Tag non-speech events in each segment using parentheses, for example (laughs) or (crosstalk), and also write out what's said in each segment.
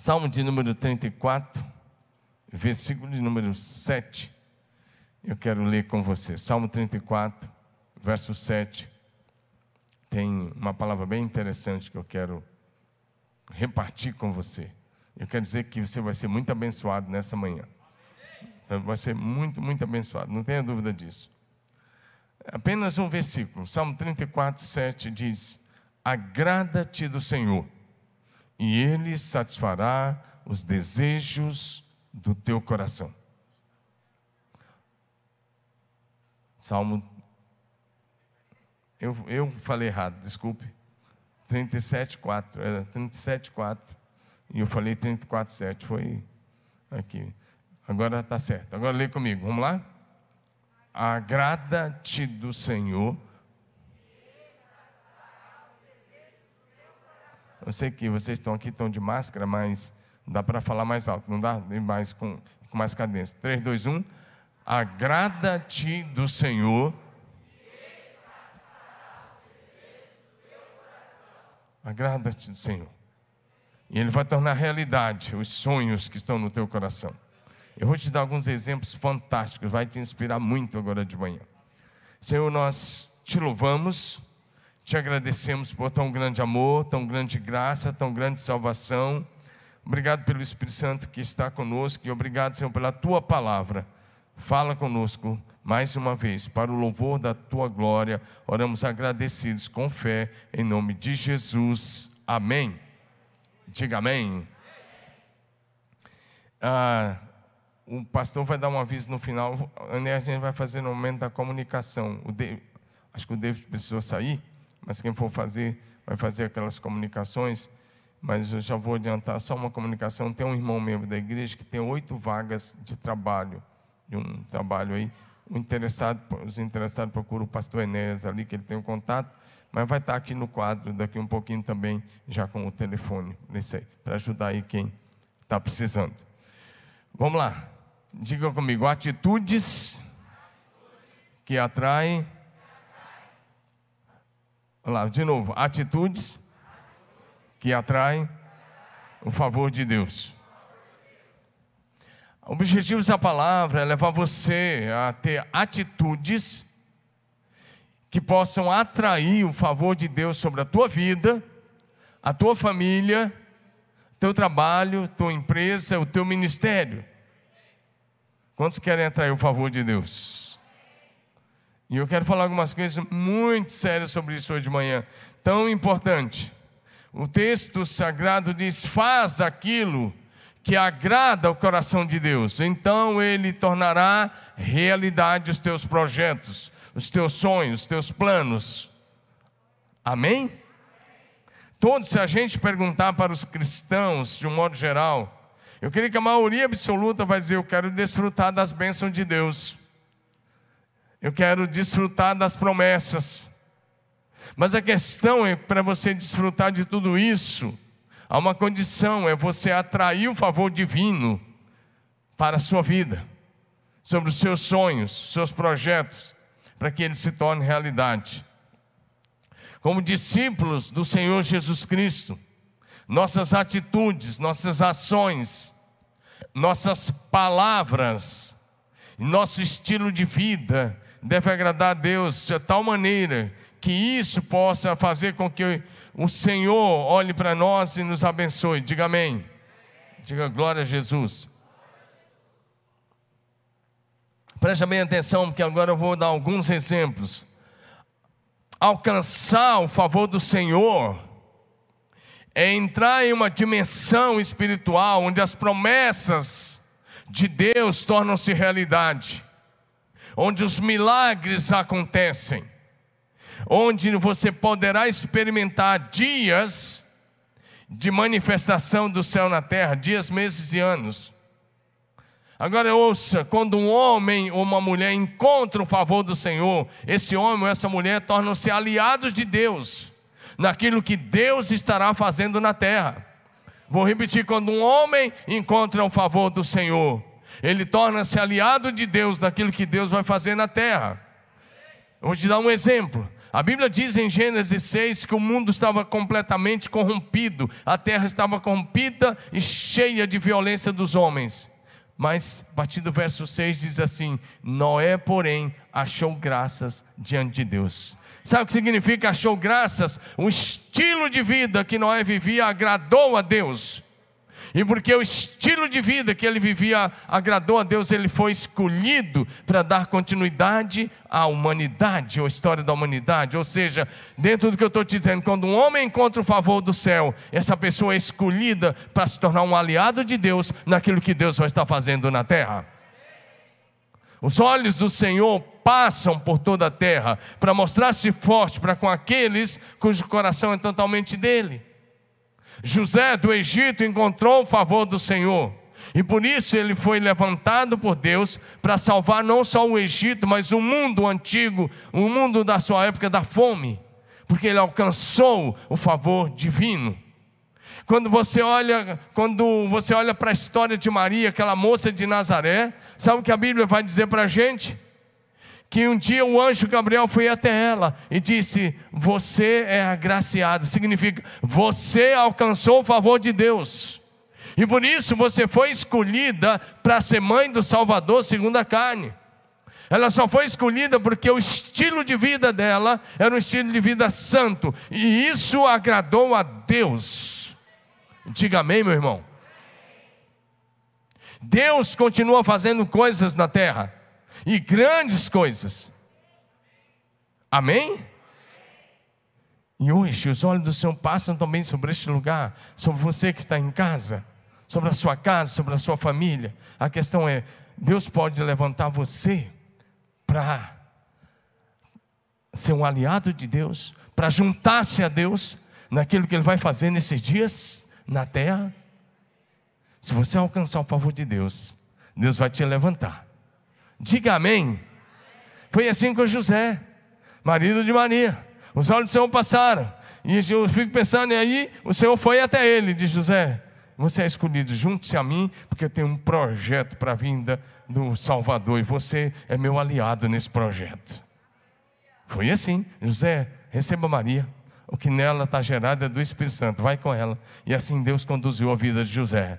Salmo de número 34, versículo de número 7. Eu quero ler com você. Salmo 34, verso 7. Tem uma palavra bem interessante que eu quero repartir com você. Eu quero dizer que você vai ser muito abençoado nessa manhã. Você vai ser muito, muito abençoado, não tenha dúvida disso. Apenas um versículo, Salmo 34, 7 diz: Agrada-te do Senhor, e Ele satisfará os desejos do teu coração. Salmo. Eu, eu falei errado, desculpe. 37, 4. Era 37, 4. E eu falei 34, 7. Foi aqui. Agora está certo. Agora lê comigo. Vamos lá? Agrada-te do Senhor. Eu sei que vocês estão aqui, estão de máscara, mas dá para falar mais alto, não dá? Mais com, com mais cadência. 3, 2, 1. Agrada-te do Senhor. Agrada-te do Senhor. E Ele vai tornar realidade os sonhos que estão no teu coração. Eu vou te dar alguns exemplos fantásticos, vai te inspirar muito agora de manhã. Senhor, nós te louvamos, te agradecemos por tão grande amor, tão grande graça, tão grande salvação. Obrigado pelo Espírito Santo que está conosco e obrigado, Senhor, pela tua palavra. Fala conosco mais uma vez, para o louvor da tua glória. Oramos agradecidos com fé, em nome de Jesus. Amém. Diga amém. Ah, o pastor vai dar um aviso no final, a gente vai fazer no momento da comunicação. Acho que o David precisou sair, mas quem for fazer, vai fazer aquelas comunicações. Mas eu já vou adiantar só uma comunicação. Tem um irmão membro da igreja que tem oito vagas de trabalho, de um trabalho aí. Interessado, os interessados procuram o pastor Enéas ali, que ele tem o um contato, mas vai estar aqui no quadro daqui um pouquinho também, já com o telefone, para ajudar aí quem está precisando. Vamos lá. Diga comigo, atitudes que atraem. Vamos lá, de novo, atitudes que atraem o favor de Deus. O objetivo dessa palavra é levar você a ter atitudes que possam atrair o favor de Deus sobre a tua vida, a tua família, teu trabalho, tua empresa, o teu ministério. Quantos querem atrair o favor de Deus? E eu quero falar algumas coisas muito sérias sobre isso hoje de manhã, tão importante. O texto sagrado diz: faz aquilo que agrada o coração de Deus, então Ele tornará realidade os teus projetos, os teus sonhos, os teus planos. Amém? Todos, se a gente perguntar para os cristãos, de um modo geral, eu creio que a maioria absoluta vai dizer: Eu quero desfrutar das bênçãos de Deus. Eu quero desfrutar das promessas. Mas a questão é para você desfrutar de tudo isso, há uma condição: é você atrair o favor divino para a sua vida, sobre os seus sonhos, seus projetos, para que eles se tornem realidade. Como discípulos do Senhor Jesus Cristo, nossas atitudes, nossas ações, nossas palavras, nosso estilo de vida deve agradar a Deus de tal maneira que isso possa fazer com que o Senhor olhe para nós e nos abençoe. Diga amém. Diga glória a Jesus. Preste bem atenção, porque agora eu vou dar alguns exemplos. Alcançar o favor do Senhor é entrar em uma dimensão espiritual onde as promessas de Deus tornam-se realidade, onde os milagres acontecem, onde você poderá experimentar dias de manifestação do céu na terra, dias, meses e anos. Agora ouça, quando um homem ou uma mulher encontra o favor do Senhor, esse homem ou essa mulher tornam-se aliados de Deus naquilo que Deus estará fazendo na terra. Vou repetir: quando um homem encontra o favor do Senhor, ele torna-se aliado de Deus naquilo que Deus vai fazer na terra. Vou te dar um exemplo. A Bíblia diz em Gênesis 6 que o mundo estava completamente corrompido, a terra estava corrompida e cheia de violência dos homens. Mas, a partir do verso 6 diz assim: Noé, porém, achou graças diante de Deus. Sabe o que significa achou graças? O estilo de vida que Noé vivia agradou a Deus. E porque o estilo de vida que ele vivia agradou a Deus, ele foi escolhido para dar continuidade à humanidade, ou história da humanidade. Ou seja, dentro do que eu estou te dizendo, quando um homem encontra o favor do céu, essa pessoa é escolhida para se tornar um aliado de Deus naquilo que Deus vai estar fazendo na terra. Os olhos do Senhor passam por toda a terra para mostrar-se forte para com aqueles cujo coração é totalmente dele. José do Egito encontrou o favor do Senhor. E por isso ele foi levantado por Deus para salvar não só o Egito, mas o mundo antigo, o mundo da sua época da fome, porque ele alcançou o favor divino. Quando você olha, quando você olha para a história de Maria, aquela moça de Nazaré, sabe o que a Bíblia vai dizer para a gente? Que um dia o anjo Gabriel foi até ela e disse: Você é agraciada, significa você alcançou o favor de Deus, e por isso você foi escolhida para ser mãe do Salvador segundo a carne. Ela só foi escolhida porque o estilo de vida dela era um estilo de vida santo, e isso agradou a Deus. Diga amém, meu irmão. Deus continua fazendo coisas na terra e grandes coisas. Amém? E hoje os olhos do Senhor passam também sobre este lugar, sobre você que está em casa, sobre a sua casa, sobre a sua família. A questão é: Deus pode levantar você para ser um aliado de Deus, para juntar-se a Deus naquilo que Ele vai fazer nesses dias na terra. Se você alcançar o favor de Deus, Deus vai te levantar Diga amém. Foi assim com José, marido de Maria. Os olhos do Senhor passaram. E eu fico pensando, e aí o Senhor foi até ele, diz José: Você é escolhido, junte-se a mim, porque eu tenho um projeto para a vinda do Salvador, e você é meu aliado nesse projeto. Foi assim, José, receba Maria, o que nela está gerado é do Espírito Santo, vai com ela. E assim Deus conduziu a vida de José.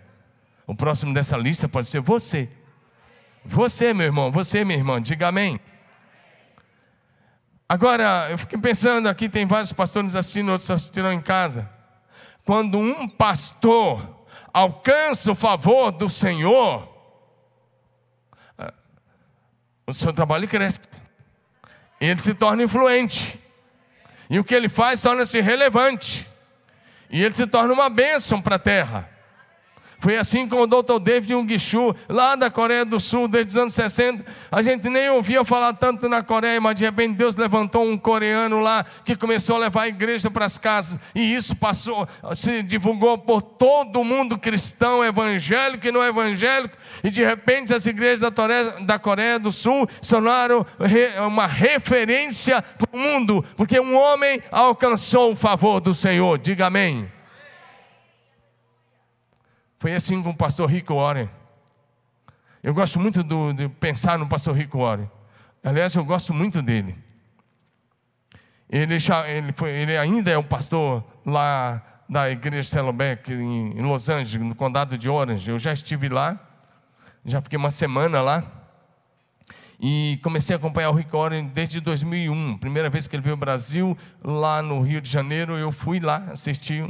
O próximo dessa lista pode ser você. Você, meu irmão, você, minha irmã, diga amém. Agora, eu fiquei pensando aqui, tem vários pastores assistindo, outros assistindo em casa. Quando um pastor alcança o favor do Senhor, ah, o seu trabalho cresce. Ele se torna influente. E o que ele faz torna-se relevante. E ele se torna uma bênção para a terra. Foi assim com o Dr. David Ungishu, lá da Coreia do Sul, desde os anos 60. A gente nem ouvia falar tanto na Coreia, mas de repente Deus levantou um coreano lá que começou a levar a igreja para as casas. E isso passou, se divulgou por todo o mundo cristão, evangélico e não evangélico. E de repente as igrejas da Coreia, da Coreia do Sul se tornaram uma referência para o mundo, porque um homem alcançou o favor do Senhor. Diga amém. Foi assim com o pastor Rico Warren. Eu gosto muito do, de pensar no pastor Rico Warren. Aliás, eu gosto muito dele. Ele, já, ele, foi, ele ainda é o pastor lá da igreja Saddleback em, em Los Angeles, no condado de Orange. Eu já estive lá, já fiquei uma semana lá. E comecei a acompanhar o Rick Warren desde 2001. Primeira vez que ele veio ao Brasil, lá no Rio de Janeiro, eu fui lá assistir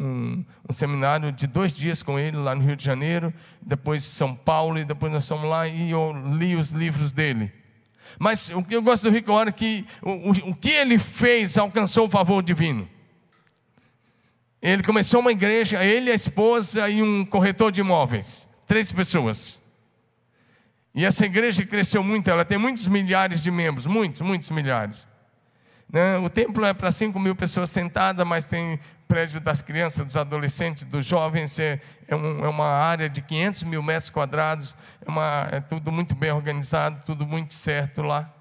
um, um, seminário de dois dias com ele lá no Rio de Janeiro, depois São Paulo, e depois nós fomos lá e eu li os livros dele. Mas o que eu gosto do Rico é que o, o, o que ele fez alcançou o favor divino. Ele começou uma igreja, ele, a esposa e um corretor de imóveis. Três pessoas. E essa igreja cresceu muito, ela tem muitos milhares de membros, muitos, muitos milhares. Né? O templo é para 5 mil pessoas sentadas, mas tem prédio das crianças, dos adolescentes, dos jovens, é, é, um, é uma área de 500 mil metros quadrados, é, uma, é tudo muito bem organizado, tudo muito certo lá.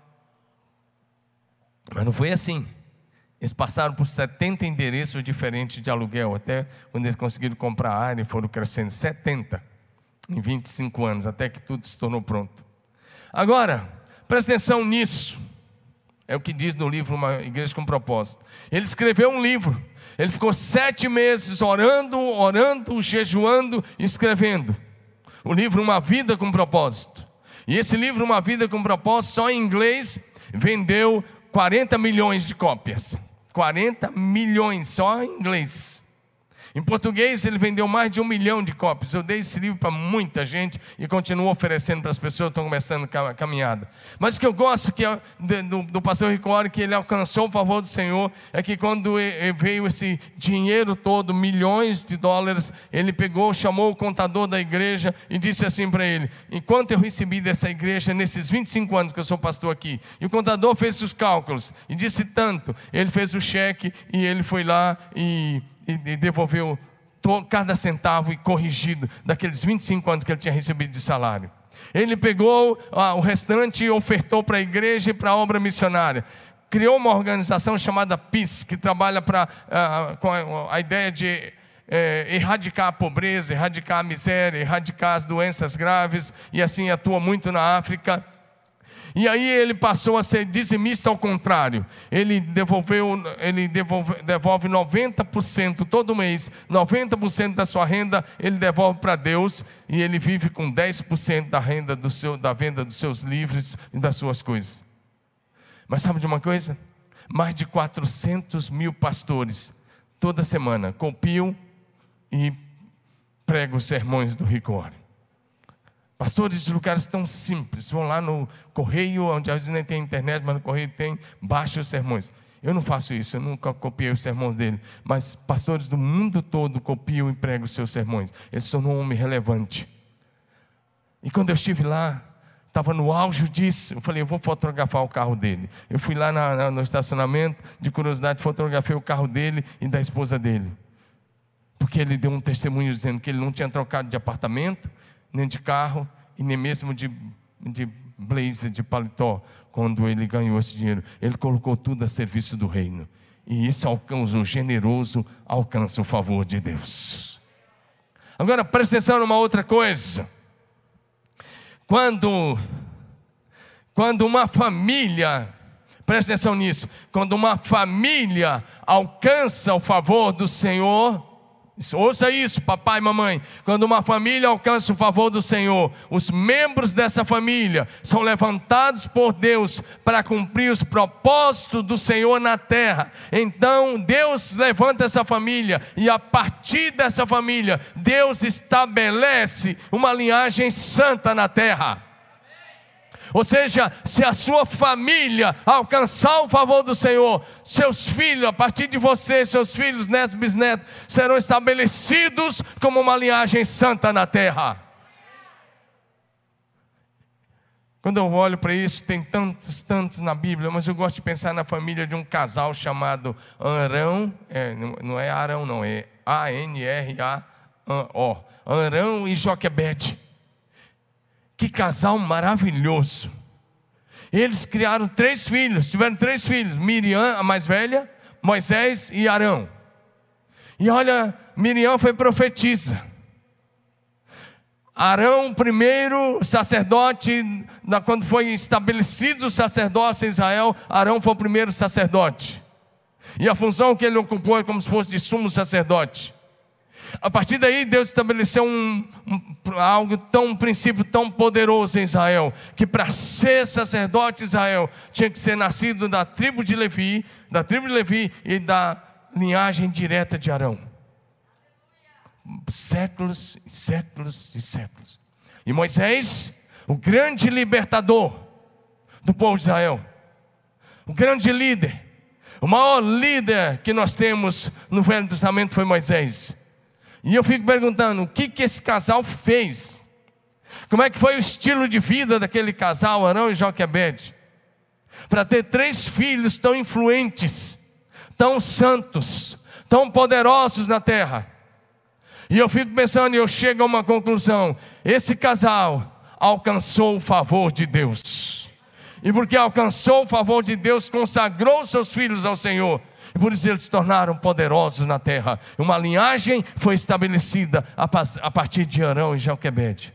Mas não foi assim. Eles passaram por 70 endereços diferentes de aluguel, até quando eles conseguiram comprar a área, foram crescendo 70 em 25 anos, até que tudo se tornou pronto. Agora, presta atenção nisso. É o que diz no livro Uma Igreja com Propósito. Ele escreveu um livro. Ele ficou sete meses orando, orando, jejuando, escrevendo. O livro Uma Vida com Propósito. E esse livro Uma Vida com Propósito, só em inglês, vendeu 40 milhões de cópias. 40 milhões só em inglês. Em português, ele vendeu mais de um milhão de cópias. Eu dei esse livro para muita gente e continuo oferecendo para as pessoas que estão começando a caminhada. Mas o que eu gosto que é do, do pastor Ricori, que ele alcançou o favor do Senhor, é que quando veio esse dinheiro todo, milhões de dólares, ele pegou, chamou o contador da igreja e disse assim para ele: Enquanto eu recebi dessa igreja nesses 25 anos que eu sou pastor aqui, e o contador fez os cálculos e disse tanto, ele fez o cheque e ele foi lá e e devolveu cada centavo e corrigido daqueles 25 anos que ele tinha recebido de salário. Ele pegou ah, o restante e ofertou para a igreja e para a obra missionária. Criou uma organização chamada PIS, que trabalha pra, ah, com a, a, ideia de eh, erradicar a pobreza, erradicar a miséria, erradicar as doenças graves, e assim atua muito na África. E aí ele passou a ser dizimista ao contrário. Ele devolveu, ele devolve, devolve 90% todo mês, 90% da sua renda ele devolve para Deus e ele vive com 10% da renda do seu, da venda dos seus livros e das suas coisas. Mas sabe de uma coisa? Mais de 400 mil pastores toda semana copiam e pregam os sermões do Rigor. Pastores de lugares tão simples, vão lá no correio, onde às vezes nem tem internet, mas no correio tem, baixa os sermões. Eu não faço isso, eu nunca copiei os sermões dele, mas pastores do mundo todo copiam e pregam os seus sermões. Ele se tornou um homem relevante. E quando eu estive lá, estava no auge disso, eu falei, eu vou fotografar o carro dele. Eu fui lá na, na, no estacionamento, de curiosidade, fotografei o carro dele e da esposa dele. Porque ele deu um testemunho dizendo que ele não tinha trocado de apartamento, nem de carro e nem mesmo de, de blazer, de paletó, quando ele ganhou esse dinheiro. Ele colocou tudo a serviço do reino. E isso alcança, o generoso alcança o favor de Deus. Agora presta atenção numa outra coisa. Quando, quando uma família, presta atenção nisso, quando uma família alcança o favor do Senhor, Ouça isso, papai e mamãe. Quando uma família alcança o favor do Senhor, os membros dessa família são levantados por Deus para cumprir os propósitos do Senhor na terra. Então, Deus levanta essa família e a partir dessa família, Deus estabelece uma linhagem santa na terra. Ou seja, se a sua família alcançar o favor do Senhor, seus filhos, a partir de você, seus filhos, netos, bisnetos, serão estabelecidos como uma linhagem santa na terra. Quando eu olho para isso, tem tantos, tantos na Bíblia, mas eu gosto de pensar na família de um casal chamado Arão, é, não é Arão, não, é A-N-R-A-O, Arão e Joquebede. Que casal maravilhoso. Eles criaram três filhos, tiveram três filhos: Miriam, a mais velha, Moisés e Arão. E olha, Miriam foi profetisa. Arão, primeiro sacerdote, quando foi estabelecido o sacerdócio em Israel, Arão foi o primeiro sacerdote. E a função que ele ocupou é como se fosse de sumo sacerdote. A partir daí, Deus estabeleceu um, um, algo tão, um princípio tão poderoso em Israel, que para ser sacerdote de Israel, tinha que ser nascido da tribo de Levi, da tribo de Levi e da linhagem direta de Arão. Séculos e séculos e séculos. E Moisés, o grande libertador do povo de Israel, o grande líder, o maior líder que nós temos no Velho Testamento foi Moisés. E eu fico perguntando: o que, que esse casal fez? Como é que foi o estilo de vida daquele casal, Arão e Joquebede? Para ter três filhos tão influentes, tão santos, tão poderosos na terra. E eu fico pensando, e eu chego a uma conclusão: esse casal alcançou o favor de Deus. E porque alcançou o favor de Deus, consagrou seus filhos ao Senhor. E por isso eles se tornaram poderosos na terra. Uma linhagem foi estabelecida a partir de Arão e Joquebede.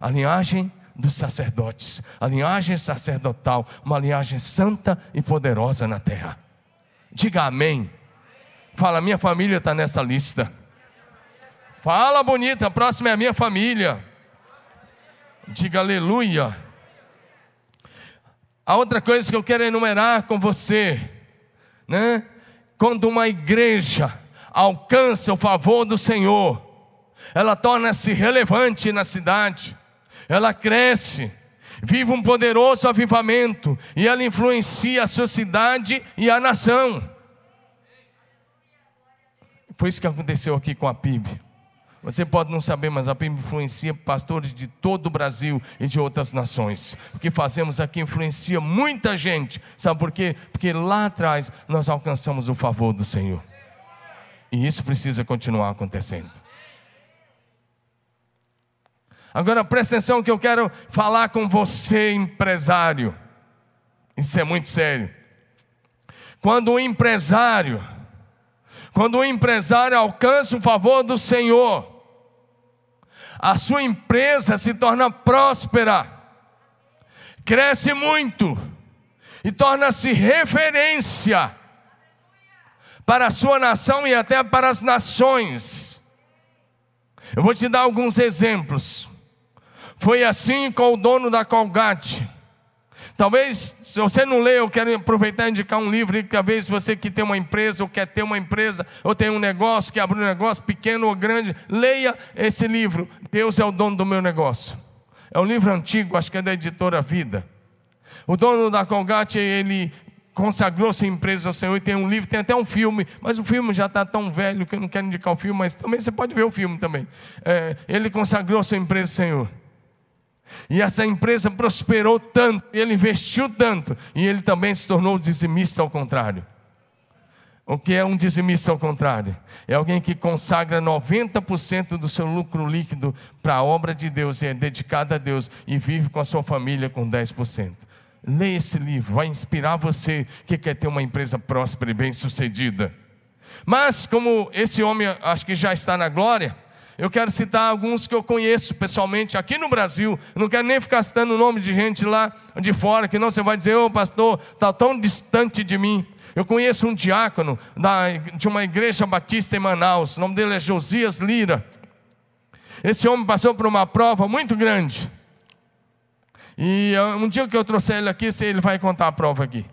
A linhagem dos sacerdotes, a linhagem sacerdotal, uma linhagem santa e poderosa na terra. Diga amém. Fala, minha família está nessa lista. Fala bonita, a próxima é a minha família. Diga aleluia. A outra coisa que eu quero enumerar com você, né? Quando uma igreja alcança o favor do Senhor, ela torna-se relevante na cidade, ela cresce, vive um poderoso avivamento e ela influencia a sua cidade e a nação. Foi isso que aconteceu aqui com a PIB. Você pode não saber, mas a PIB influencia pastores de todo o Brasil e de outras nações. O que fazemos aqui influencia muita gente. Sabe por quê? Porque lá atrás nós alcançamos o favor do Senhor. E isso precisa continuar acontecendo. Agora presta atenção que eu quero falar com você, empresário. Isso é muito sério. Quando o empresário, quando o empresário alcança o favor do Senhor, a sua empresa se torna próspera, cresce muito e torna-se referência para a sua nação e até para as nações. Eu vou te dar alguns exemplos. Foi assim com o dono da Colgate. Talvez, se você não lê, eu quero aproveitar e indicar um livro, que talvez você que tem uma empresa, ou quer ter uma empresa, ou tem um negócio, quer abrir um negócio, pequeno ou grande, leia esse livro, Deus é o dono do meu negócio. É um livro antigo, acho que é da editora Vida. O dono da Colgate, ele consagrou sua empresa ao Senhor e tem um livro, tem até um filme, mas o filme já está tão velho que eu não quero indicar o filme, mas também você pode ver o filme também. É, ele consagrou sua empresa ao Senhor. E essa empresa prosperou tanto, ele investiu tanto, e ele também se tornou dizimista ao contrário. O que é um dizimista ao contrário? É alguém que consagra 90% do seu lucro líquido para a obra de Deus e é dedicado a Deus e vive com a sua família com 10%. Leia esse livro, vai inspirar você que quer ter uma empresa próspera e bem-sucedida. Mas, como esse homem acho que já está na glória, eu quero citar alguns que eu conheço pessoalmente aqui no Brasil. Eu não quero nem ficar citando o nome de gente lá de fora, que não você vai dizer, ô oh, pastor, está tão distante de mim. Eu conheço um diácono da, de uma igreja batista em Manaus, o nome dele é Josias Lira. Esse homem passou por uma prova muito grande. E ah, um dia que eu trouxe ele aqui, ele vai contar a prova aqui.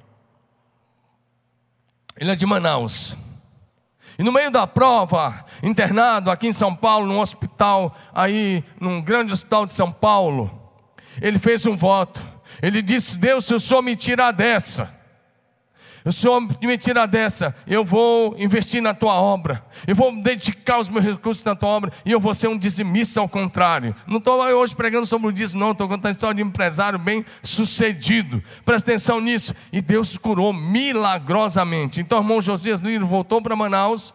Ele é de Manaus. E no meio da prova, internado aqui em São Paulo, num hospital, aí, num grande hospital de São Paulo, ele fez um voto. Ele disse: Deus, se o Senhor me tirar dessa, o Senhor me tirar dessa, eu vou investir na tua obra, eu vou dedicar os meus recursos na tua obra, e eu vou ser um dizimista ao contrário. Não estou hoje pregando sobre o dízimo, não, estou contando a história de um empresário bem sucedido. Presta atenção nisso. E Deus curou milagrosamente. Então, irmão Josias Liro voltou para Manaus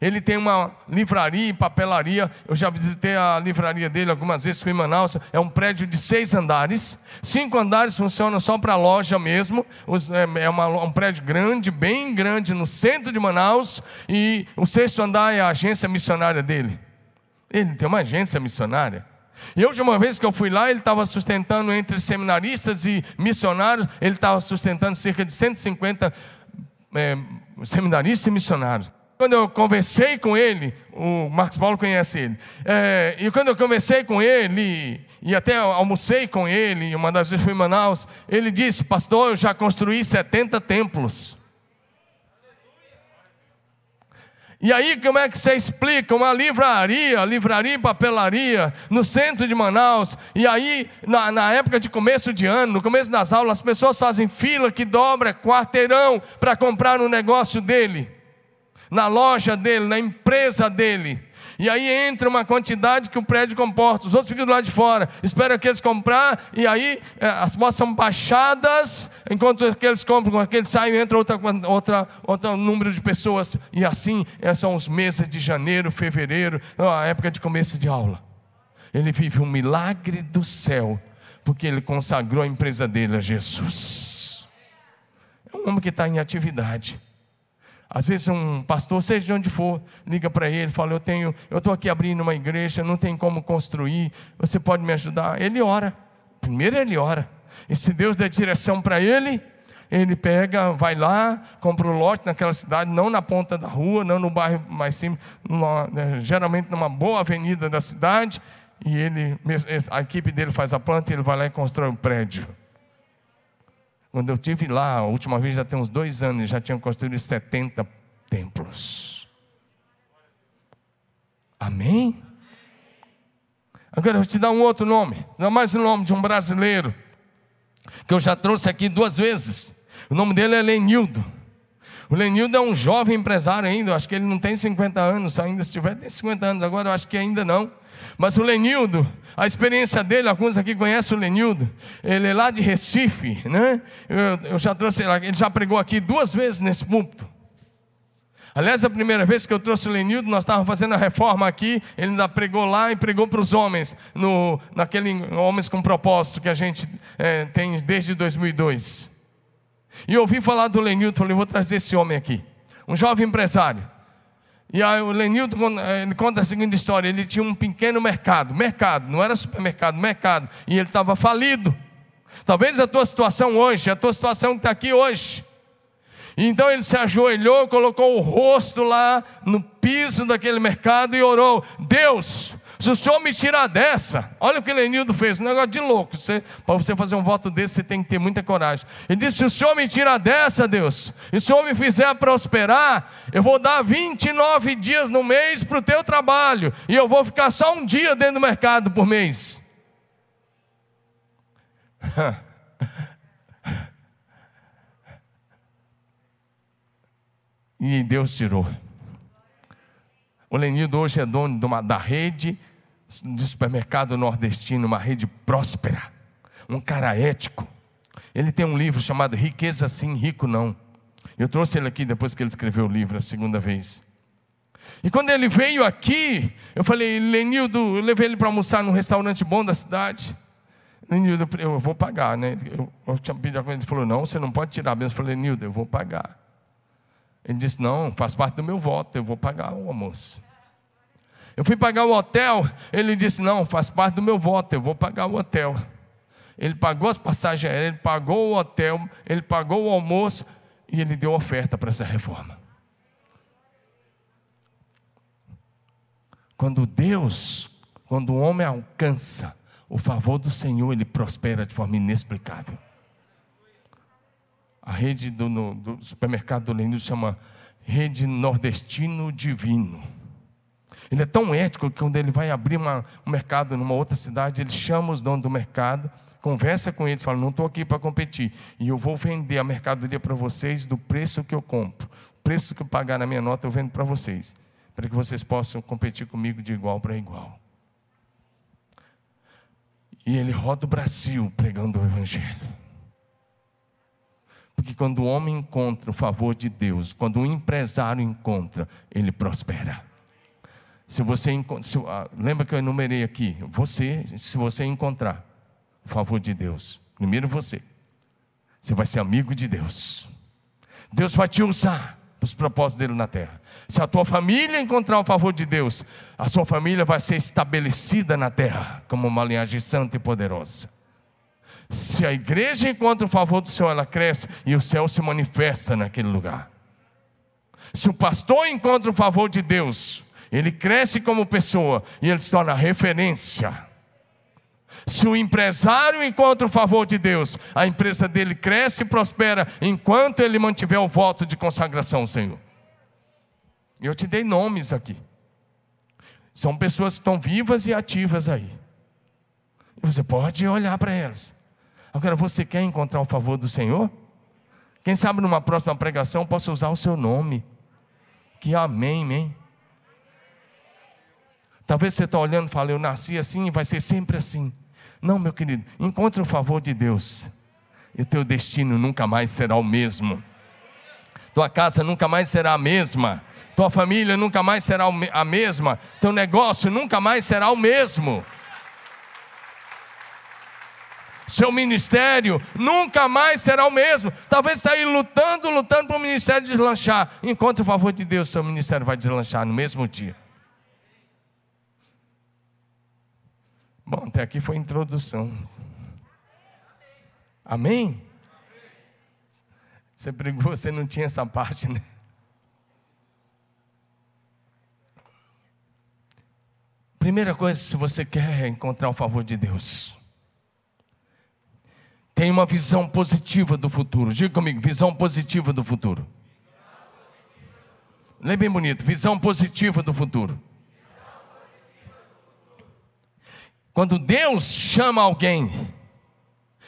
ele tem uma livraria e papelaria. Eu já visitei a livraria dele algumas vezes, fui em Manaus. É um prédio de seis andares. Cinco andares funcionam só para loja mesmo. É, é uma, um prédio grande, bem grande, no centro de Manaus. E o sexto andar é a agência missionária dele. Ele tem uma agência missionária. E a última vez que eu fui lá, ele estava sustentando entre seminaristas e missionários, ele estava sustentando cerca de 150 é, seminaristas e missionários. Quando eu conversei com ele, o Marcos Paulo conhece ele, é, e quando eu conversei com ele, e até almocei com ele, uma das vezes fui em Manaus, ele disse: Pastor, eu já construí 70 templos. E aí, como é que você explica uma livraria, livraria e papelaria, no centro de Manaus, e aí, na, na, época de começo de ano, no começo das aulas, as pessoas fazem fila que dobra quarteirão para comprar no negócio dele na loja dele, na empresa dele. E aí entra uma quantidade que o prédio comporta, os outros ficam do lado de fora, esperam que eles comprar, e aí é, as moças são baixadas, enquanto aqueles compram, aqueles saem, entra outra, outra, outro número de pessoas, e assim é, são os meses de janeiro, fevereiro, a época de começo de aula. Ele vive um milagre do céu, porque ele consagrou a empresa dele a Jesus. É um homem que está em atividade. Às vezes um pastor, seja de onde for, liga para ele, fala: "Eu tenho, eu estou aqui abrindo uma igreja, não tem como construir, você pode me ajudar?" Ele ora Primeiro ele ora. E se Deus der direção para ele, ele pega, vai lá, compra o um lote naquela cidade, não na ponta da rua, não no bairro mais simples, né, geralmente numa boa avenida da cidade, e ele, a equipe dele faz a planta ele vai lá e constrói um prédio. Quando eu tive lá, a última vez já tem uns dois anos, já tinham construído 70 templos. Amém? Agora eu vou te dar um outro nome, mais um nome de um brasileiro, que eu já trouxe aqui duas vezes. O nome dele é Lenildo. O Lenildo é um jovem empresário ainda, eu acho que ele não tem 50 anos, ainda se tiver tem 50 anos, agora eu acho que ainda não. Mas o Lenildo, a experiência dele, alguns aqui conhecem o Lenildo, ele é lá de Recife, né? Eu, eu já trouxe, ele já pregou aqui duas vezes nesse púlpito. Aliás, a primeira vez que eu trouxe o Lenildo, nós estávamos fazendo a reforma aqui, ele ainda pregou lá e pregou para os homens, no, naquele Homens com Propósito que a gente é, tem desde 2002. E eu ouvi falar do Lenildo, falei, vou trazer esse homem aqui, um jovem empresário. E aí o Lenildo eh, ele conta a seguinte história: ele tinha um pequeno mercado, mercado, não era supermercado, mercado, e ele estava falido. Talvez a tua situação hoje, a tua situação que está aqui hoje, então ele se ajoelhou, colocou o rosto lá no piso daquele mercado e orou: Deus, se o Senhor me tirar dessa, olha o que Lenildo fez, um negócio de louco. Para você fazer um voto desse, você tem que ter muita coragem. Ele disse: Se o Senhor me tirar dessa, Deus, e o Senhor me fizer prosperar, eu vou dar 29 dias no mês para o teu trabalho, e eu vou ficar só um dia dentro do mercado por mês. (laughs) e Deus tirou. O Lenildo hoje é dono de uma, da rede de supermercado nordestino, uma rede próspera, um cara ético. Ele tem um livro chamado Riqueza Sim, Rico Não. Eu trouxe ele aqui depois que ele escreveu o livro a segunda vez. E quando ele veio aqui, eu falei, Lenildo, eu levei ele para almoçar num restaurante bom da cidade. Lenildo, eu vou pagar, né? Eu, eu tinha pedido a coisa, ele falou, não, você não pode tirar a benção. Eu falei, Lenildo, eu vou pagar. Ele disse: Não, faz parte do meu voto, eu vou pagar o almoço. Eu fui pagar o hotel, ele disse: Não, faz parte do meu voto, eu vou pagar o hotel. Ele pagou as passagens aéreas, ele pagou o hotel, ele pagou o almoço e ele deu oferta para essa reforma. Quando Deus, quando o homem alcança o favor do Senhor, ele prospera de forma inexplicável. A rede do, no, do supermercado do Lenil chama Rede Nordestino Divino. Ele é tão ético que quando ele vai abrir uma, um mercado numa outra cidade, ele chama os donos do mercado, conversa com eles, fala: Não estou aqui para competir, e eu vou vender a mercadoria para vocês do preço que eu compro. O preço que eu pagar na minha nota, eu vendo para vocês, para que vocês possam competir comigo de igual para igual. E ele roda o Brasil pregando o Evangelho. Porque quando o homem encontra o favor de Deus, quando o empresário encontra, ele prospera. Se você se, ah, lembra que eu enumerei aqui, você, se você encontrar o favor de Deus, primeiro você, você vai ser amigo de Deus. Deus vai te usar para os propósitos dele na terra. Se a tua família encontrar o favor de Deus, a sua família vai ser estabelecida na terra como uma linhagem santa e poderosa. Se a igreja encontra o favor do Senhor, ela cresce e o céu se manifesta naquele lugar. Se o pastor encontra o favor de Deus, ele cresce como pessoa e ele se torna referência. Se o empresário encontra o favor de Deus, a empresa dele cresce e prospera enquanto ele mantiver o voto de consagração Senhor. Eu te dei nomes aqui. São pessoas que estão vivas e ativas aí. Você pode olhar para elas. Agora, você quer encontrar o favor do Senhor? Quem sabe numa próxima pregação possa usar o seu nome. Que amém, amém. Talvez você está olhando e fale, eu nasci assim e vai ser sempre assim. Não, meu querido, encontre o favor de Deus. E o teu destino nunca mais será o mesmo. Tua casa nunca mais será a mesma. Tua família nunca mais será a mesma. Teu negócio nunca mais será o mesmo seu ministério nunca mais será o mesmo. Talvez está aí lutando, lutando para o ministério deslanchar. Encontre o favor de Deus, seu ministério vai deslanchar no mesmo dia. Bom, até aqui foi introdução. Amém? Você pregou, você não tinha essa parte, né? Primeira coisa, se você quer encontrar o favor de Deus, tenha uma visão positiva do futuro. Diga comigo, visão positiva do futuro. Lê bem bonito, visão positiva do futuro. Quando Deus chama alguém,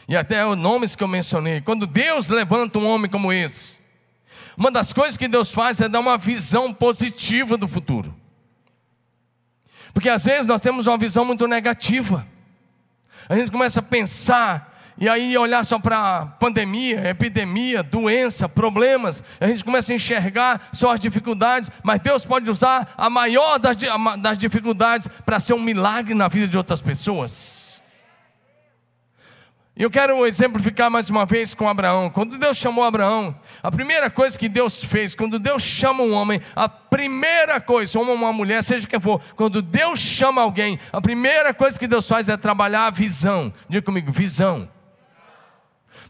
e até os nomes que eu mencionei, quando Deus levanta um homem como esse, uma das coisas que Deus faz é dar uma visão positiva do futuro. Porque às vezes nós temos uma visão muito negativa. A gente começa a pensar e aí olhar só para pandemia, epidemia, doença, problemas, a gente começa a enxergar só as dificuldades, mas Deus pode usar a maior das, das dificuldades para ser um milagre na vida de outras pessoas. Eu quero exemplificar mais uma vez com Abraão. Quando Deus chamou Abraão, a primeira coisa que Deus fez, quando Deus chama um homem, a primeira coisa, ou uma mulher, seja quem for, quando Deus chama alguém, a primeira coisa que Deus faz é trabalhar a visão. Diga comigo, visão.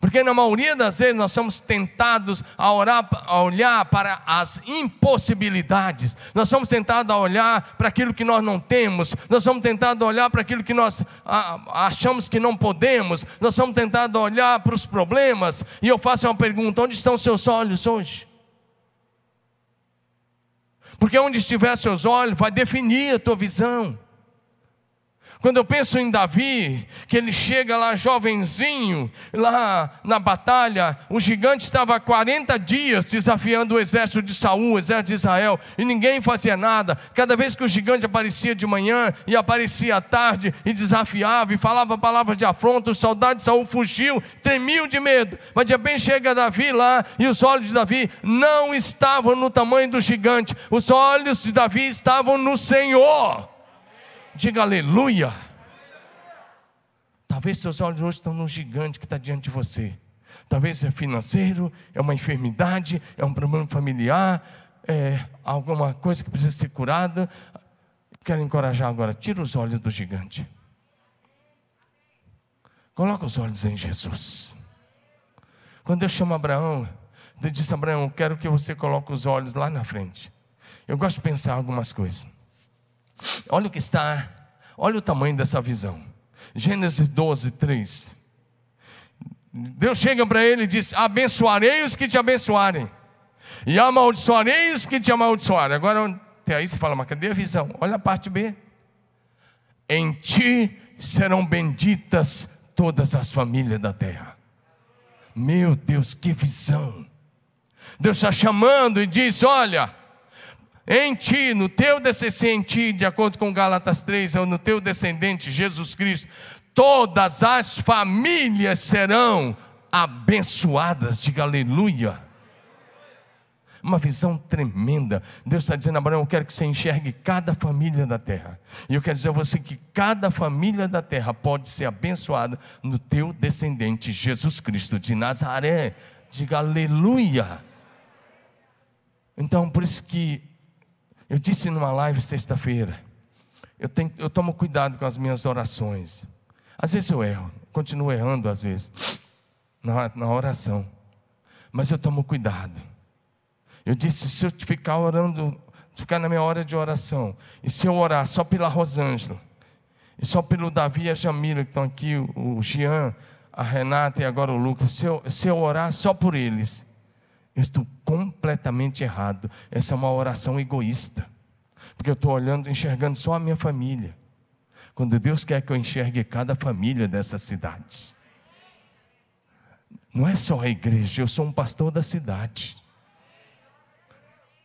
Porque na maioria das vezes nós somos tentados a, orar, a olhar para as impossibilidades, nós somos tentados a olhar para aquilo que nós não temos, nós somos tentados a olhar para aquilo que nós achamos que não podemos, nós somos tentados a olhar para os problemas, e eu faço uma pergunta: onde estão seus olhos hoje? Porque onde estiver seus olhos vai definir a tua visão. Quando eu penso em Davi, que ele chega lá jovenzinho, lá na batalha, o gigante estava há 40 dias desafiando o exército de Saul, o exército de Israel, e ninguém fazia nada. Cada vez que o gigante aparecia de manhã e aparecia à tarde e desafiava e falava palavras de afronta, os soldados de Saul fugiu, tremiam de medo. Mas de repente chega Davi lá e os olhos de Davi não estavam no tamanho do gigante, os olhos de Davi estavam no Senhor. Diga aleluia. Talvez seus olhos hoje estão no gigante que está diante de você. Talvez é financeiro, é uma enfermidade, é um problema familiar, é alguma coisa que precisa ser curada. Quero encorajar agora, tira os olhos do gigante. Coloca os olhos em Jesus. Quando Deus chama Abraão, Deus disse a Abraão: Quero que você coloque os olhos lá na frente. Eu gosto de pensar algumas coisas. Olha o que está, olha o tamanho dessa visão. Gênesis 12, 3. Deus chega para ele e diz: Abençoarei os que te abençoarem, e amaldiçoarei os que te amaldiçoarem. Agora, até aí você fala, mas cadê a visão? Olha a parte B. Em ti serão benditas todas as famílias da terra. Meu Deus, que visão! Deus está chamando e diz: Olha, em ti, no teu descendente, de acordo com Gálatas 3, é no teu descendente Jesus Cristo, todas as famílias serão abençoadas, diga aleluia. Uma visão tremenda. Deus está dizendo, Abraão, eu quero que você enxergue cada família da terra. E eu quero dizer a você que cada família da terra pode ser abençoada no teu descendente, Jesus Cristo de Nazaré. Diga aleluia. Então, por isso que eu disse numa live sexta-feira, eu, tenho, eu tomo cuidado com as minhas orações. Às vezes eu erro, continuo errando às vezes, na, na oração. Mas eu tomo cuidado. Eu disse, se eu ficar orando, ficar na minha hora de oração, e se eu orar só pela Rosângela, e só pelo Davi e a Jamila que estão aqui, o Jean, a Renata e agora o Lucas, se eu, se eu orar só por eles, eu estou completamente errado. Essa é uma oração egoísta. Porque eu estou olhando, enxergando só a minha família. Quando Deus quer que eu enxergue cada família dessa cidade. Não é só a igreja, eu sou um pastor da cidade.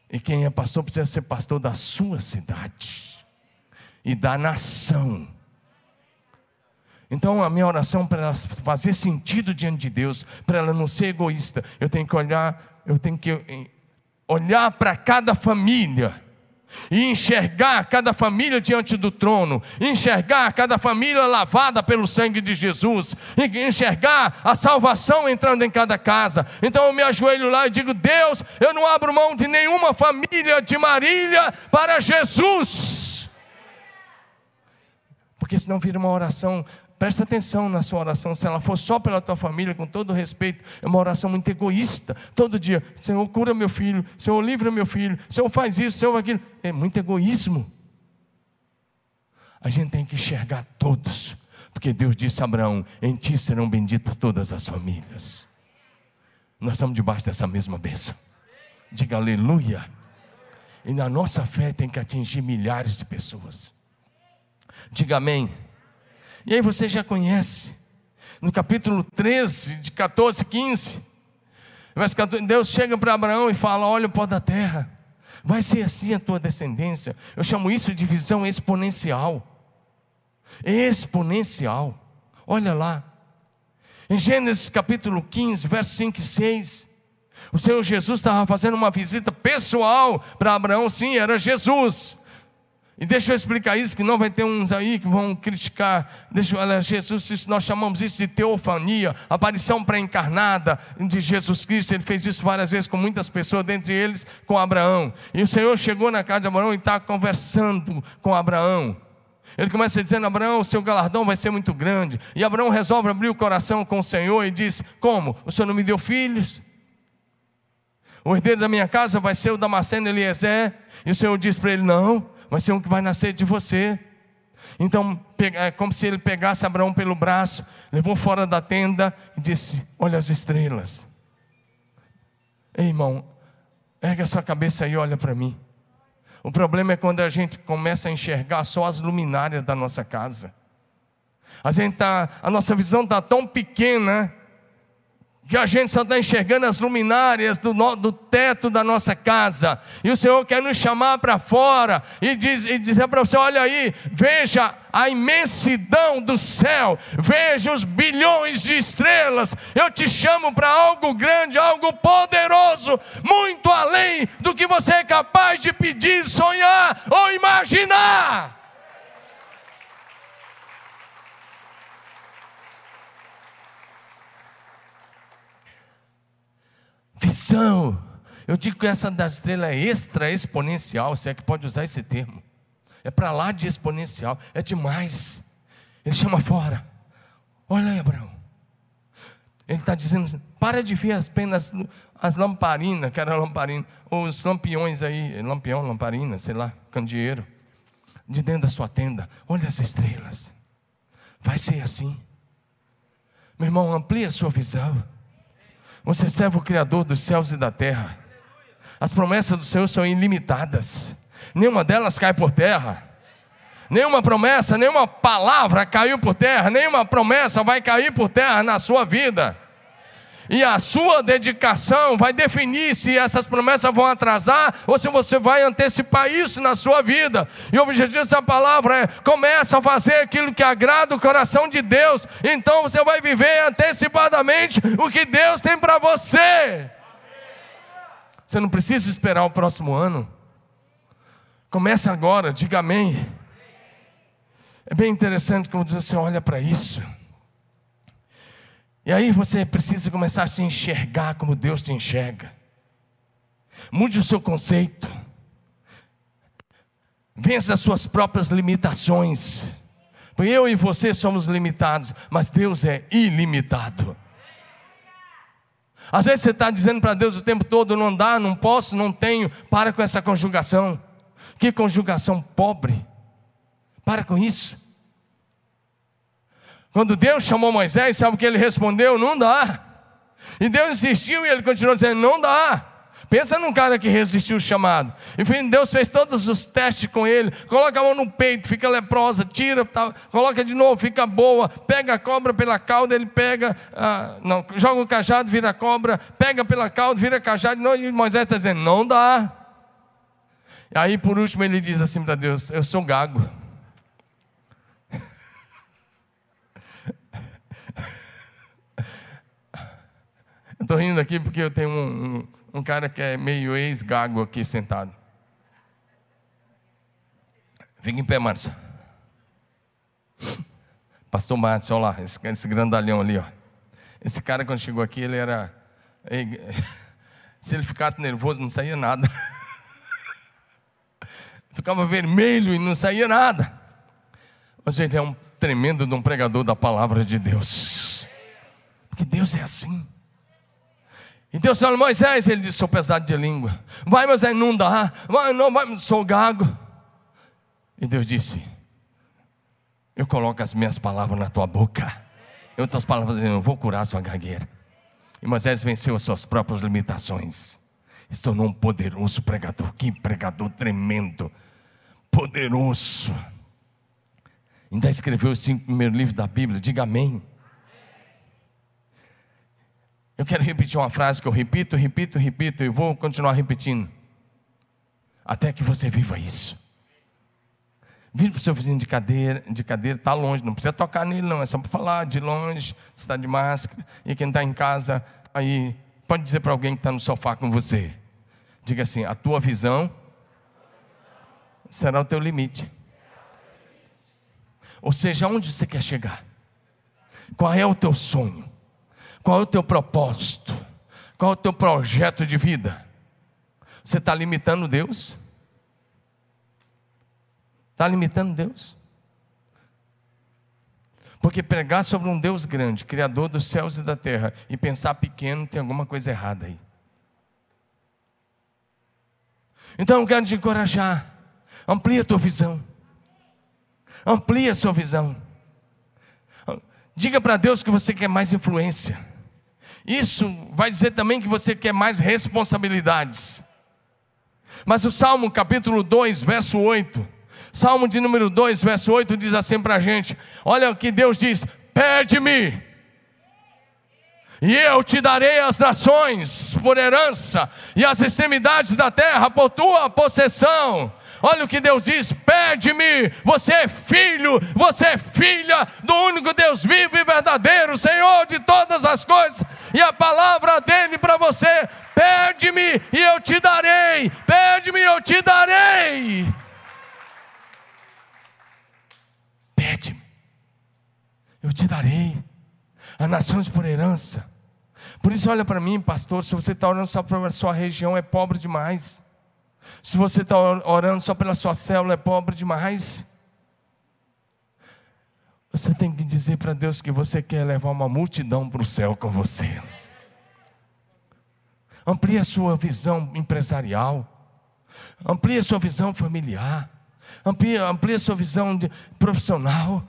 E quem é pastor precisa ser pastor da sua cidade e da nação. Então a minha oração para ela fazer sentido diante de Deus, para ela não ser egoísta, eu tenho que olhar, eu tenho que olhar para cada família e enxergar cada família diante do trono, enxergar cada família lavada pelo sangue de Jesus, enxergar a salvação entrando em cada casa. Então eu me ajoelho lá e digo: Deus, eu não abro mão de nenhuma família de Marília para Jesus. Porque senão vira uma oração Presta atenção na sua oração. Se ela for só pela tua família, com todo respeito, é uma oração muito egoísta. Todo dia, Senhor, cura meu filho. Senhor, livra meu filho. Senhor, faz isso. Senhor, aquilo. É muito egoísmo. A gente tem que enxergar todos. Porque Deus disse a Abraão: Em ti serão benditas todas as famílias. Nós estamos debaixo dessa mesma bênção. Diga aleluia. E na nossa fé tem que atingir milhares de pessoas. Diga amém. E aí você já conhece. No capítulo 13, de 14, 15. Deus chega para Abraão e fala: Olha o pó da terra. Vai ser assim a tua descendência. Eu chamo isso de visão exponencial. Exponencial. Olha lá. Em Gênesis capítulo 15, versos 5 e 6. O Senhor Jesus estava fazendo uma visita pessoal para Abraão, sim, era Jesus. E deixa eu explicar isso, que não vai ter uns aí que vão criticar. Deixa eu Jesus, nós chamamos isso de teofania, aparição pré-encarnada de Jesus Cristo. Ele fez isso várias vezes com muitas pessoas, dentre eles com Abraão. E o Senhor chegou na casa de Abraão e está conversando com Abraão. Ele começa dizendo: Abraão, o seu galardão vai ser muito grande. E Abraão resolve abrir o coração com o Senhor e diz: Como? O Senhor não me deu filhos? O herdeiro da minha casa vai ser o Damasceno Eliezer. E o Senhor diz para ele: Não vai ser um que vai nascer de você. Então, é como se ele pegasse Abraão pelo braço, levou fora da tenda e disse: Olha as estrelas. Ei, irmão, ergue a sua cabeça e olha para mim. O problema é quando a gente começa a enxergar só as luminárias da nossa casa. A, gente tá, a nossa visão está tão pequena que a gente só está enxergando as luminárias do, do, teto da nossa casa, e o Senhor quer nos chamar para fora e, diz, e dizer para você: olha aí, veja a imensidão do céu, veja os bilhões de estrelas, eu te chamo para algo grande, algo poderoso, muito além do que você é capaz de pedir, sonhar ou imaginar. Visão. Eu digo que essa da estrela é extra exponencial, se é que pode usar esse termo. É para lá de exponencial, é demais. Ele chama fora. Olha aí, Abraão. Ele está dizendo assim, para de ver apenas as lamparinas, que era lamparina, ou os lampiões aí, lampião, lamparina, sei lá, candeeiro, de dentro da sua tenda. Olha as estrelas. Vai ser assim. Meu irmão, amplie a sua visão. Você serve o Criador dos céus e da terra. As promessas do Senhor são ilimitadas. Nenhuma delas cai por terra. Nenhuma promessa, nenhuma palavra caiu por terra, nenhuma promessa vai cair por terra na sua vida. E a sua dedicação vai definir se essas promessas vão atrasar ou se você vai antecipar isso na sua vida. E o objetivo dessa palavra é: começa a fazer aquilo que agrada o coração de Deus. Então você vai viver antecipadamente o que Deus tem para você. Você não precisa esperar o próximo ano. Comece agora, diga amém. É bem interessante como diz assim: olha para isso. E aí você precisa começar a se enxergar como Deus te enxerga. Mude o seu conceito. Vença as suas próprias limitações. Porque eu e você somos limitados, mas Deus é ilimitado. Às vezes você está dizendo para Deus o tempo todo: não dá, não posso, não tenho. Para com essa conjugação. Que conjugação pobre. Para com isso. Quando Deus chamou Moisés, sabe o que ele respondeu? Não dá. E Deus insistiu e ele continuou dizendo: Não dá. Pensa num cara que resistiu o chamado. Enfim, Deus fez todos os testes com ele. Coloca a mão no peito, fica leprosa, tira, tá, coloca de novo, fica boa. Pega a cobra pela cauda, ele pega, ah, não, joga o cajado, vira cobra. Pega pela cauda, vira cajado. E Moisés está dizendo: Não dá. E aí, por último, ele diz assim para Deus: Eu sou gago. Estou rindo aqui porque eu tenho um, um, um cara que é meio ex-gago aqui sentado. Fica em pé, Márcio. Pastor Márcio, olha lá, esse, esse grandalhão ali, ó. Esse cara, quando chegou aqui, ele era. (laughs) Se ele ficasse nervoso, não saía nada. (laughs) Ficava vermelho e não saía nada. Mas, gente, é um tremendo de um pregador da palavra de Deus. Porque Deus é assim. E Deus falou, Moisés, ele disse, sou pesado de língua. Vai, Moisés, não dá. Vai, não, vai, sou gago. E Deus disse, eu coloco as minhas palavras na tua boca. Em outras palavras, eu vou curar a sua gagueira. E Moisés venceu as suas próprias limitações. Se tornou um poderoso pregador. Que pregador tremendo. Poderoso. Ainda escreveu os cinco primeiros livros da Bíblia. Diga amém. Eu quero repetir uma frase que eu repito, repito, repito e vou continuar repetindo. Até que você viva isso. Vire para o seu vizinho de cadeira, de cadeira, está longe, não precisa tocar nele, não, é só para falar de longe, está de máscara. E quem está em casa, aí, pode dizer para alguém que está no sofá com você. Diga assim: a tua visão será o teu limite. Ou seja, aonde você quer chegar? Qual é o teu sonho? Qual é o teu propósito? Qual é o teu projeto de vida? Você está limitando Deus? Está limitando Deus? Porque pregar sobre um Deus grande, Criador dos céus e da terra, e pensar pequeno, tem alguma coisa errada aí. Então eu quero te encorajar. Amplia a tua visão. Amplia a sua visão. Diga para Deus que você quer mais influência. Isso vai dizer também que você quer mais responsabilidades. Mas o Salmo capítulo 2, verso 8, Salmo de número 2, verso 8 diz assim para a gente: Olha o que Deus diz: Pede-me, e eu te darei as nações por herança, e as extremidades da terra por tua possessão. Olha o que Deus diz: pede-me, você é filho, você é filha do único Deus vivo e verdadeiro, Senhor de todas as coisas, e a palavra dele para você: pede-me e eu te darei, pede-me e eu te darei. Pede-me, eu te darei as nações por herança. Por isso, olha para mim, pastor, se você está orando só para a sua região, é pobre demais. Se você está orando só pela sua célula, é pobre demais. Você tem que dizer para Deus que você quer levar uma multidão para o céu com você. Amplie a sua visão empresarial. Amplie a sua visão familiar. Amplie, amplie a sua visão profissional.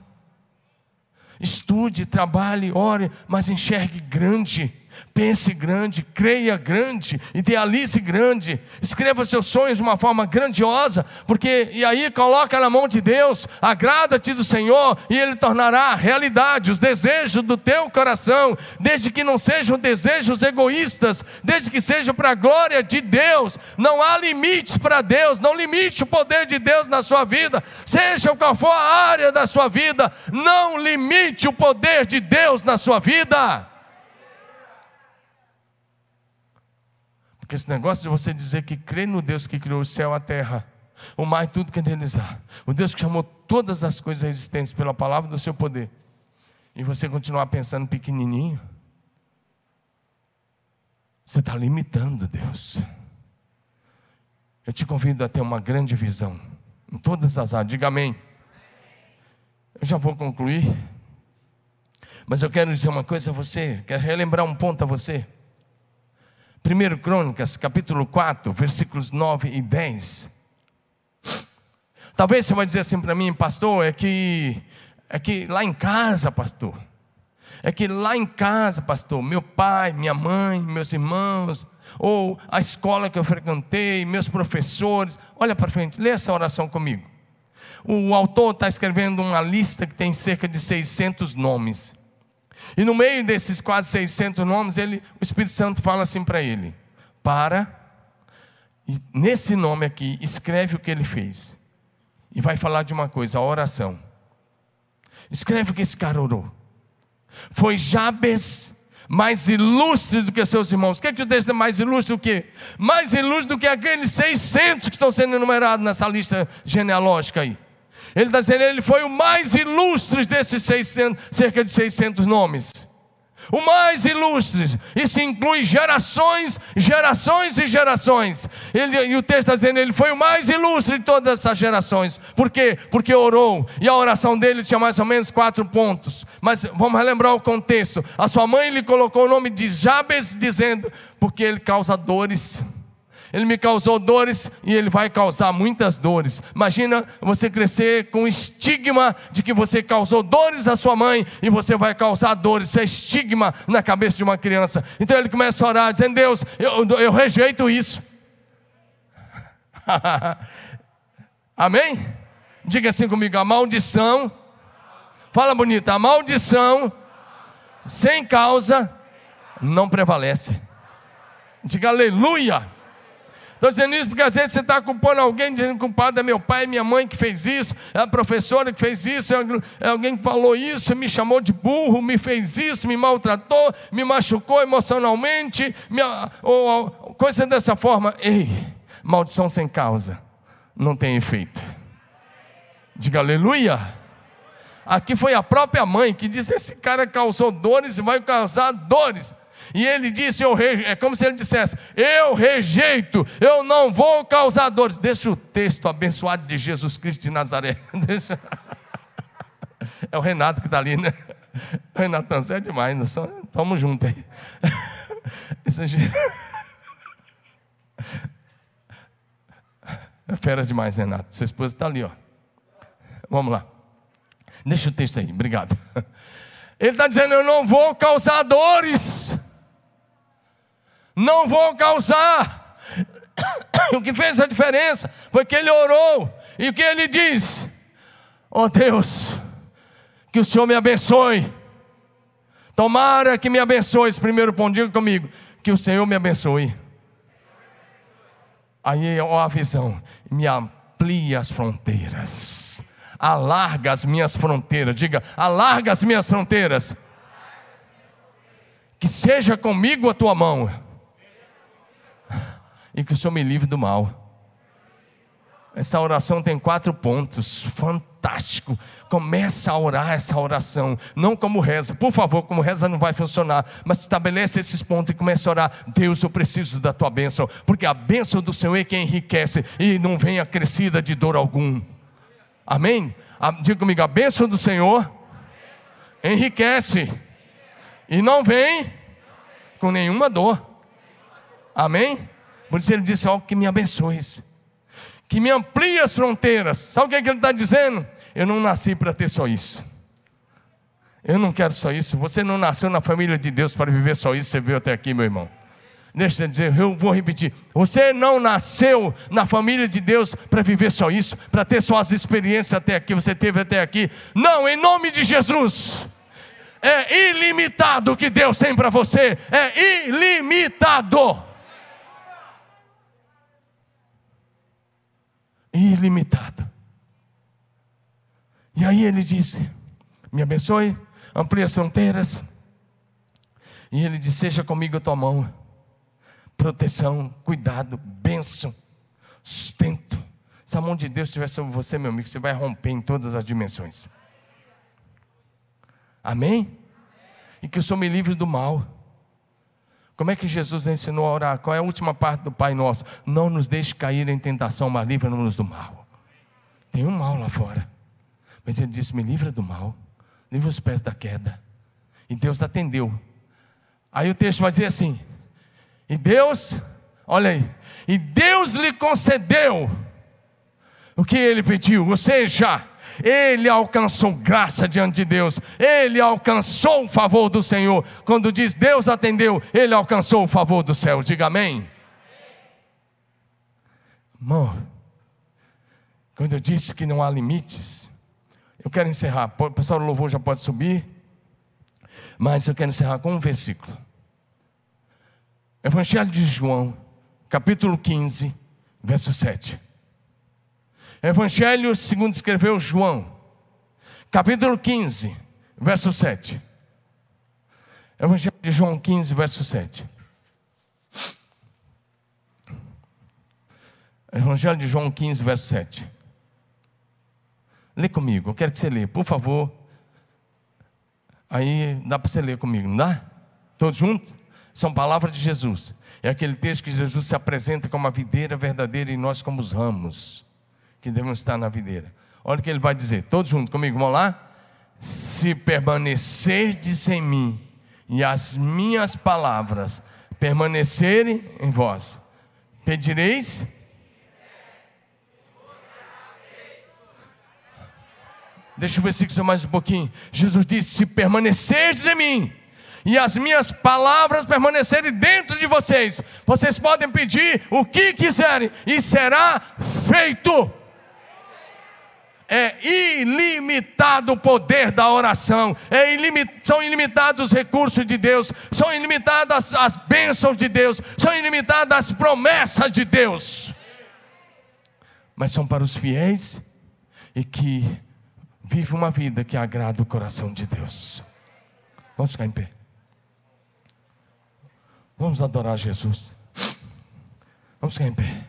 Estude, trabalhe, ore, mas enxergue grande. Pense grande, creia grande, idealize grande, escreva seus sonhos de uma forma grandiosa, porque e aí coloca na mão de Deus, agrada-te do Senhor e Ele tornará realidade os desejos do teu coração, desde que não sejam desejos egoístas, desde que seja para a glória de Deus. Não há limites para Deus, não limite o poder de Deus na sua vida, seja qual for a área da sua vida, não limite o poder de Deus na sua vida. Porque esse negócio de você dizer que crê no Deus que criou o céu e a terra, o mar e tudo que neles há, o Deus que chamou todas as coisas existentes pela palavra do seu poder, e você continuar pensando pequenininho, você está limitando Deus. Eu te convido a ter uma grande visão em todas as áreas. Diga amém. Eu já vou concluir. Mas eu quero dizer uma coisa a você, quero relembrar um ponto a você. 1 Crônicas, capítulo 4, versículos 9 e 10. Talvez você vai dizer assim para mim, pastor, é que é que lá em casa, pastor, é que lá em casa, pastor, meu pai, minha mãe, meus irmãos, ou a escola que eu frequentei, meus professores, olha para frente, lê essa oração comigo. O autor está escrevendo uma lista que tem cerca de 600 nomes. E no meio desses quase 600 nomes, ele, o Espírito Santo fala assim para ele: para, e nesse nome aqui, escreve o que ele fez. E vai falar de uma coisa, a oração. Escreve o que esse cara orou. Foi Jabes mais ilustre do que seus irmãos. O que é que o texto é mais ilustre do que? Mais ilustre do que aqueles 600 que estão sendo enumerados nessa lista genealógica aí. Ele está dizendo, ele foi o mais ilustre desses 600, cerca de 600 nomes. o mais ilustre. Isso inclui gerações, gerações e gerações. Ele, e o texto está dizendo, ele foi o mais ilustre de todas essas gerações. Por quê? Porque orou. E a oração dele tinha mais ou menos quatro pontos. Mas vamos relembrar o contexto. A sua mãe lhe colocou o nome de Jabes, dizendo, porque ele causa dores. Ele me causou dores e ele vai causar muitas dores. Imagina você crescer com o estigma de que você causou dores à sua mãe e você vai causar dores. Isso é estigma na cabeça de uma criança. Então ele começa a orar, dizendo: Deus, eu, eu rejeito isso. (laughs) Amém? Diga assim comigo: a maldição. Fala bonita, a maldição sem causa não prevalece. Diga aleluia. Estou dizendo isso porque às vezes você está culpando alguém, dizendo que o culpado é meu pai, minha mãe que fez isso, é a professora que fez isso, é alguém que falou isso, me chamou de burro, me fez isso, me maltratou, me machucou emocionalmente, me, ou, ou coisa dessa forma. Ei, maldição sem causa não tem efeito. Diga aleluia. Aqui foi a própria mãe que disse: esse cara causou dores e vai causar dores. E ele disse: eu reje... É como se ele dissesse: Eu rejeito, eu não vou causar dores. Deixa o texto abençoado de Jesus Cristo de Nazaré. (laughs) Deixa... É o Renato que está ali, né? O Renato, você é demais, né? Estamos juntos aí. (laughs) Isso é fera demais, Renato. Sua esposa está ali, ó. Vamos lá. Deixa o texto aí, obrigado. Ele está dizendo: Eu não vou causar dores não vou causar. (coughs) O que fez a diferença foi que ele orou e o que ele disse: Oh Deus, que o Senhor me abençoe. Tomara que me abençoe. Esse primeiro ponto, diga comigo: que o Senhor me abençoe. Aí, ó, a visão: me amplie as fronteiras, alarga as minhas fronteiras. Diga: alarga as minhas fronteiras. Que seja comigo a tua mão e que o Senhor me livre do mal. Essa oração tem quatro pontos, fantástico. Começa a orar essa oração, não como reza, por favor, como reza não vai funcionar, mas estabelece esses pontos e começa a orar. Deus, eu preciso da tua bênção, porque a bênção do Senhor é que enriquece e não vem acrescida de dor algum. Amém? Diga comigo, a bênção do Senhor enriquece e não vem com nenhuma dor. Amém? Por isso ele disse: Ó, oh, que me abençoes, que me amplie as fronteiras. Sabe o que, é que ele está dizendo? Eu não nasci para ter só isso. Eu não quero só isso. Você não nasceu na família de Deus para viver só isso. Você veio até aqui, meu irmão. Deixa eu dizer, eu vou repetir. Você não nasceu na família de Deus para viver só isso, para ter suas experiências até aqui, você teve até aqui. Não, em nome de Jesus. É ilimitado o que Deus tem para você. É ilimitado. Ilimitado. E aí ele disse: Me abençoe, amplie as fronteiras. E ele disse: Seja comigo a tua mão, proteção, cuidado, bênção, sustento. Se a mão de Deus estiver sobre você, meu amigo, você vai romper em todas as dimensões. Amém? E que o Senhor me livre do mal. Como é que Jesus ensinou a orar? Qual é a última parte do Pai Nosso? Não nos deixe cair em tentação, mas livra-nos do mal. Tem um mal lá fora. Mas ele disse: Me livra do mal, livra os pés da queda. E Deus atendeu. Aí o texto vai dizer assim: E Deus, olha aí, e Deus lhe concedeu o que ele pediu, ou seja, ele alcançou graça diante de Deus, ele alcançou o favor do Senhor. Quando diz Deus atendeu, ele alcançou o favor do céu. Diga amém. Amor, quando eu disse que não há limites, eu quero encerrar. O pessoal do louvor já pode subir, mas eu quero encerrar com um versículo. Evangelho de João, capítulo 15, verso 7. Evangelho segundo escreveu João, capítulo 15, verso 7. Evangelho de João 15, verso 7. Evangelho de João 15, verso 7. Lê comigo, eu quero que você lê, por favor. Aí dá para você ler comigo, não dá? Todos juntos? São palavras de Jesus. É aquele texto que Jesus se apresenta como a videira verdadeira e nós como os ramos que devemos estar na videira. Olha o que ele vai dizer. Todos juntos comigo, vamos lá? Se permanecerdes em mim e as minhas palavras permanecerem em vós, pedireis Deixa o versículo mais um pouquinho. Jesus disse: Se permanecerdes em mim, e as minhas palavras permanecerem dentro de vocês, vocês podem pedir o que quiserem, e será feito. É ilimitado o poder da oração, é ilimitado, são ilimitados os recursos de Deus, são ilimitadas as bênçãos de Deus, são ilimitadas as promessas de Deus, mas são para os fiéis e que Vive uma vida que agrada o coração de Deus. Vamos ficar em pé. Vamos adorar Jesus. Vamos ficar em pé.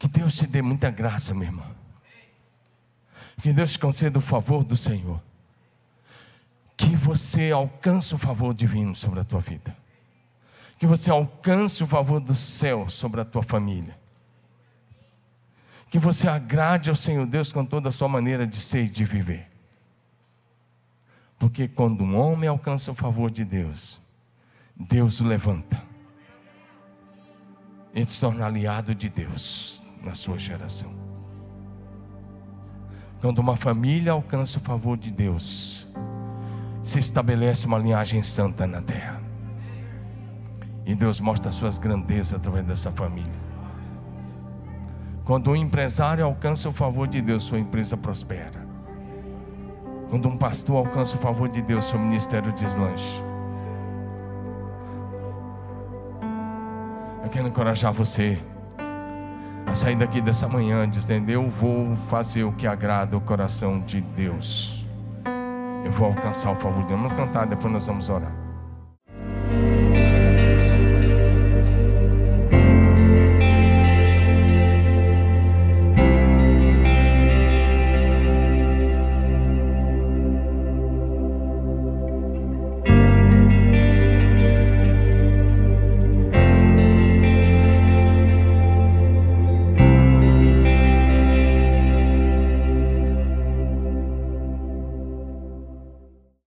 Que Deus te dê muita graça, meu irmão. Que Deus te conceda o favor do Senhor. Que você alcance o favor divino sobre a tua vida. Que você alcance o favor do céu sobre a tua família que você agrade ao Senhor Deus com toda a sua maneira de ser e de viver. Porque quando um homem alcança o favor de Deus, Deus o levanta. Ele se torna aliado de Deus na sua geração. Quando uma família alcança o favor de Deus, se estabelece uma linhagem santa na terra. E Deus mostra as suas grandezas através dessa família. Quando um empresário alcança o favor de Deus, sua empresa prospera. Quando um pastor alcança o favor de Deus, seu ministério deslancha. Eu quero encorajar você a sair daqui dessa manhã dizendo: Eu vou fazer o que agrada o coração de Deus. Eu vou alcançar o favor de Deus. Vamos cantar, depois nós vamos orar.